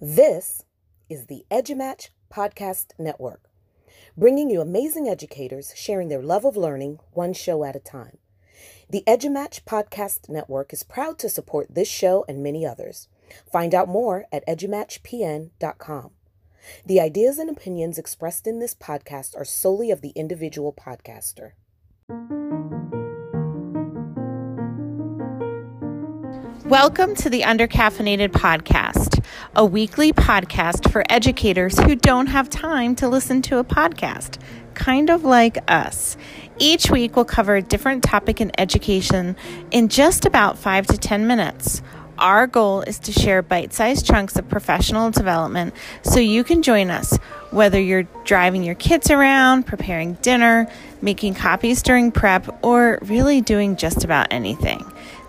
This is the EduMatch Podcast Network, bringing you amazing educators sharing their love of learning one show at a time. The EduMatch Podcast Network is proud to support this show and many others. Find out more at edumatchpn.com. The ideas and opinions expressed in this podcast are solely of the individual podcaster. Welcome to the Undercaffeinated Podcast, a weekly podcast for educators who don't have time to listen to a podcast, kind of like us. Each week, we'll cover a different topic in education in just about five to 10 minutes. Our goal is to share bite sized chunks of professional development so you can join us, whether you're driving your kids around, preparing dinner, making copies during prep, or really doing just about anything.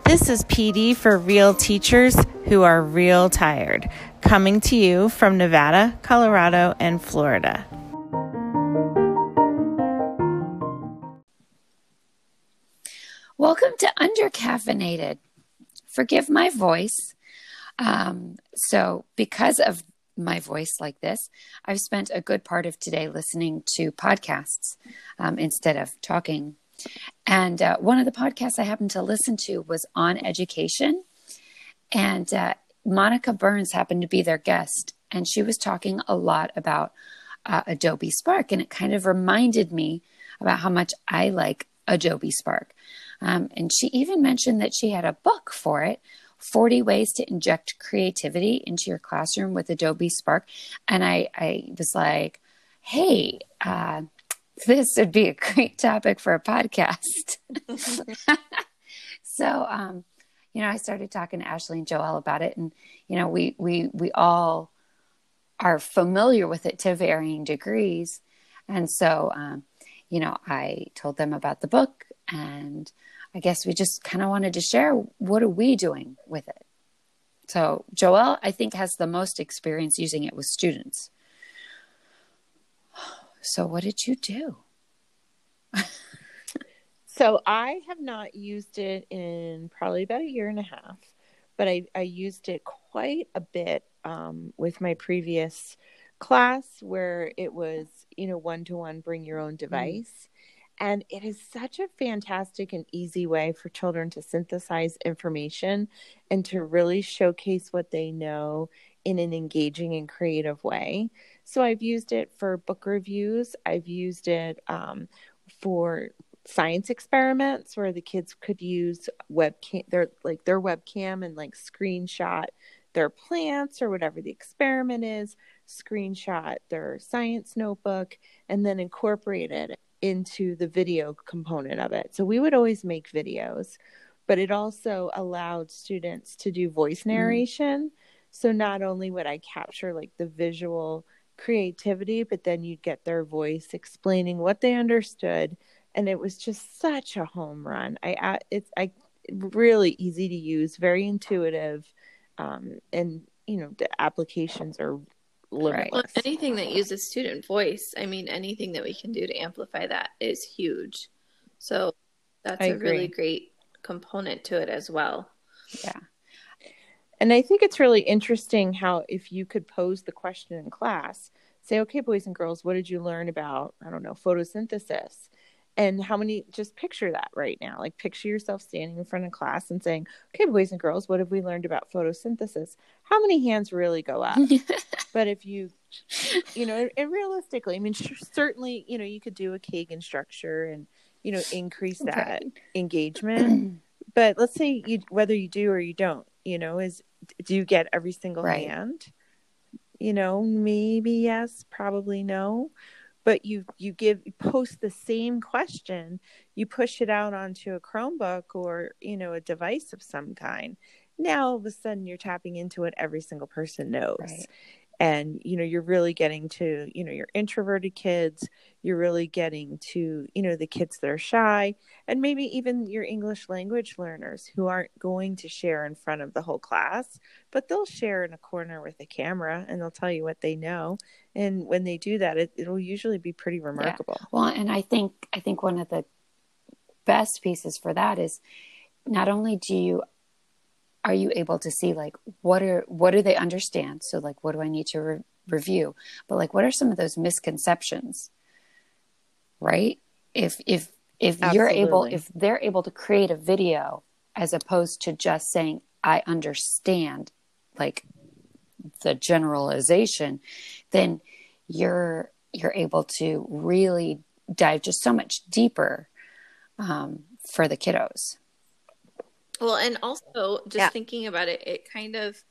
This is PD for real teachers who are real tired, coming to you from Nevada, Colorado, and Florida. Welcome to Undercaffeinated. Forgive my voice. Um, so, because of my voice like this, I've spent a good part of today listening to podcasts um, instead of talking and uh, one of the podcasts I happened to listen to was on education. And uh, Monica Burns happened to be their guest. And she was talking a lot about uh, Adobe Spark. And it kind of reminded me about how much I like Adobe Spark. Um, and she even mentioned that she had a book for it 40 ways to inject creativity into your classroom with Adobe Spark. And I, I was like, hey, uh, this would be a great topic for a podcast. so, um, you know, I started talking to Ashley and Joel about it, and you know, we we we all are familiar with it to varying degrees, and so, um, you know, I told them about the book, and I guess we just kind of wanted to share what are we doing with it. So, Joel, I think, has the most experience using it with students. So, what did you do? so, I have not used it in probably about a year and a half, but I, I used it quite a bit um, with my previous class where it was, you know, one to one, bring your own mm. device. Mm. And it is such a fantastic and easy way for children to synthesize information and to really showcase what they know in an engaging and creative way. So I've used it for book reviews. I've used it um, for science experiments where the kids could use webcam their like their webcam and like screenshot their plants or whatever the experiment is screenshot their science notebook and then incorporate it into the video component of it so we would always make videos but it also allowed students to do voice mm. narration mm. So not only would i capture like the visual creativity, but then you'd get their voice explaining what they understood, and it was just such a home run. I it's I really easy to use, very intuitive, um, and you know the applications are limitless. Right. Well, anything that uses student voice, I mean, anything that we can do to amplify that is huge. So that's I a agree. really great component to it as well. Yeah. And I think it's really interesting how if you could pose the question in class, say, okay, boys and girls, what did you learn about, I don't know, photosynthesis? And how many, just picture that right now. Like, picture yourself standing in front of class and saying, okay, boys and girls, what have we learned about photosynthesis? How many hands really go up? but if you, you know, and realistically, I mean, certainly, you know, you could do a Kagan structure and, you know, increase that okay. engagement. but let's say you, whether you do or you don't, you know is do you get every single right. hand? You know maybe yes probably no. But you you give you post the same question. You push it out onto a chromebook or you know a device of some kind. Now all of a sudden you're tapping into what every single person knows. Right and you know you're really getting to you know your introverted kids you're really getting to you know the kids that are shy and maybe even your english language learners who aren't going to share in front of the whole class but they'll share in a corner with a camera and they'll tell you what they know and when they do that it, it'll usually be pretty remarkable yeah. well and i think i think one of the best pieces for that is not only do you are you able to see like what are what do they understand? So like what do i need to re- review? But like what are some of those misconceptions right? If if if Absolutely. you're able if they're able to create a video as opposed to just saying i understand like the generalization then you're you're able to really dive just so much deeper um, for the kiddos well and also just yeah. thinking about it it kind of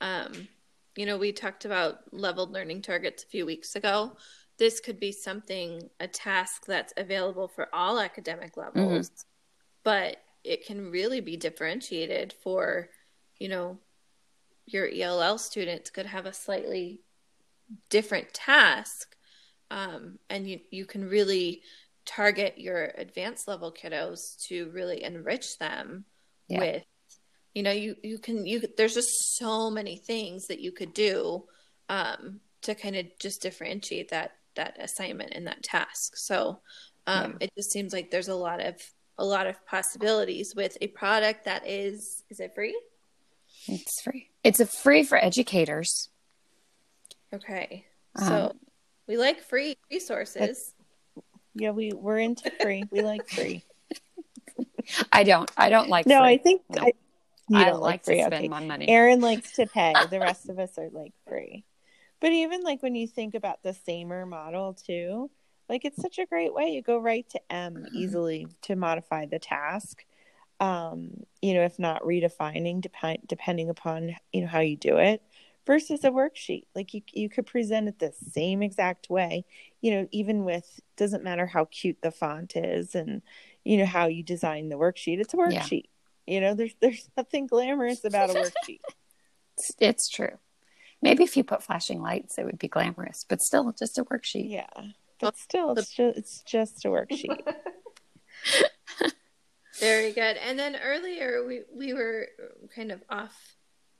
um, you know we talked about leveled learning targets a few weeks ago this could be something a task that's available for all academic levels mm-hmm. but it can really be differentiated for you know your ell students could have a slightly different task um, and you, you can really target your advanced level kiddos to really enrich them yeah. with you know you you can you there's just so many things that you could do um, to kind of just differentiate that that assignment and that task. So um, yeah. it just seems like there's a lot of a lot of possibilities with a product that is is it free? It's free. It's a free for educators. Okay. So um, we like free resources. Yeah, we we're into free. we like free. I don't. I don't like. No, free. I think no. I, I don't like, like free. to spend okay. my money. Erin likes to pay. The rest of us are like free. But even like when you think about the SAMR model too, like it's such a great way. You go right to M mm-hmm. easily to modify the task. Um, you know, if not redefining, dep- depending upon you know how you do it, versus a worksheet. Like you, you could present it the same exact way. You know, even with doesn't matter how cute the font is, and you know how you design the worksheet. It's a worksheet. Yeah. You know, there's there's nothing glamorous about a worksheet. it's, it's true. Maybe if you put flashing lights, it would be glamorous, but still just a worksheet. Yeah. But still, it's just, it's just a worksheet. Very good. And then earlier we, we were kind of off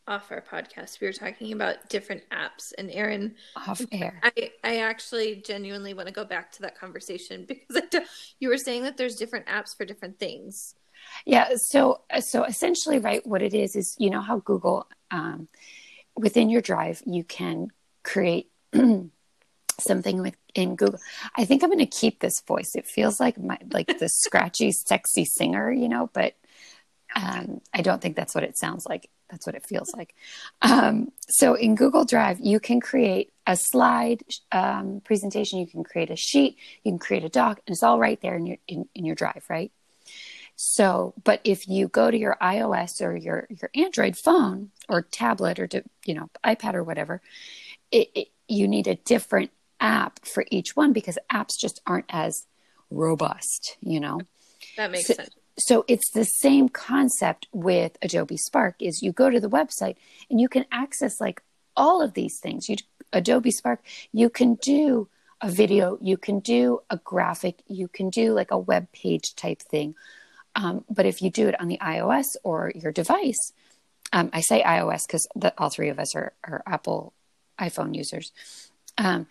off our podcast. We were talking about different apps and Erin off air. I, I actually genuinely want to go back to that conversation because you were saying that there's different apps for different things. Yeah. So, so essentially, right, what it is, is, you know, how Google, um, within your drive, you can create something with in Google. I think I'm going to keep this voice. It feels like my like the scratchy, sexy singer, you know, but um, I don't think that's what it sounds like. That's what it feels like. Um, so in Google Drive, you can create a slide um, presentation. You can create a sheet. You can create a doc, and it's all right there in your in, in your Drive, right? So, but if you go to your iOS or your, your Android phone or tablet or, to, you know, iPad or whatever, it, it, you need a different app for each one because apps just aren't as robust, you know? That makes so, sense. So it's the same concept with Adobe Spark is you go to the website and you can access like all of these things. You Adobe Spark, you can do a video, you can do a graphic, you can do like a web page type thing um, but if you do it on the iOS or your device, um, I say iOS because all three of us are, are Apple iPhone users. Um,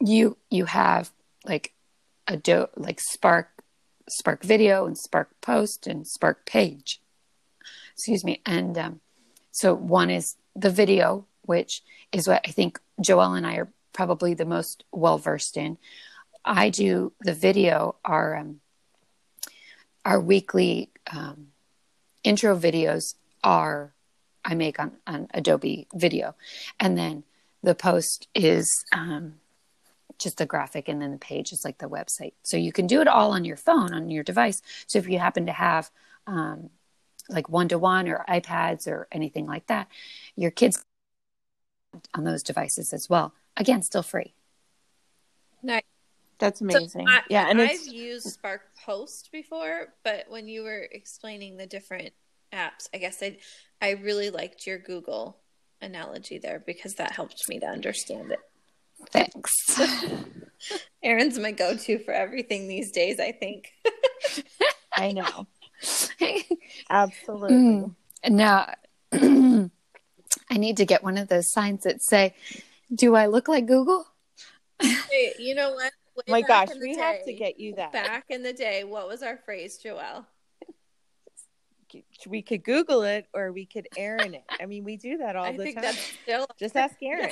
you you have like a do like Spark Spark Video and Spark Post and Spark Page. Excuse me. And um, so one is the video, which is what I think Joelle and I are probably the most well versed in. I do the video. Our um, our weekly um, intro videos are I make on, on Adobe Video, and then the post is um, just the graphic, and then the page is like the website. So you can do it all on your phone on your device. So if you happen to have um, like one to one or iPads or anything like that, your kids on those devices as well. Again, still free. Nice. That's amazing. So I, yeah, and I've used Spark Post before, but when you were explaining the different apps, I guess I I really liked your Google analogy there because that helped me to understand it. Thanks. Erin's my go-to for everything these days, I think. I know. Absolutely. Mm. Now I need to get one of those signs that say, "Do I look like Google?" Hey, you know what? my gosh, we day, have to get you that. Back in the day, what was our phrase, Joelle? we could Google it or we could Erin it. I mean, we do that all I the think time. that's still Just ask Erin.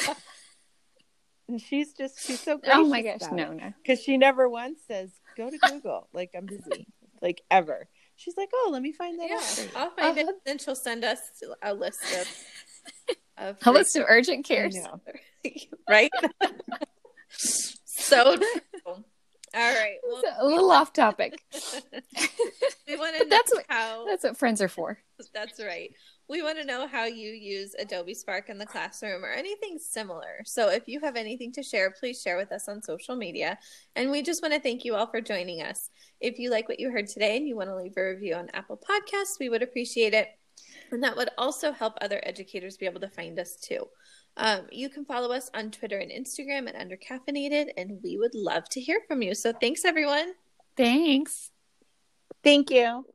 And she's just she's so gracious Oh my gosh, no, no. because she never once says go to Google. like I'm busy, like ever. She's like, oh, let me find that yeah. out. for you." I'll find it. Uh-huh. Then she'll send us a list of of A list of urgent cares. right. so true. All right. Well, a little off topic. we want to that's what- how. That's what friends are for. That's right. We want to know how you use Adobe Spark in the classroom or anything similar. So if you have anything to share, please share with us on social media. And we just want to thank you all for joining us. If you like what you heard today and you want to leave a review on Apple Podcasts, we would appreciate it. And that would also help other educators be able to find us too. Um, you can follow us on Twitter and Instagram at Undercaffeinated, and we would love to hear from you. So thanks, everyone. Thanks. Thank you.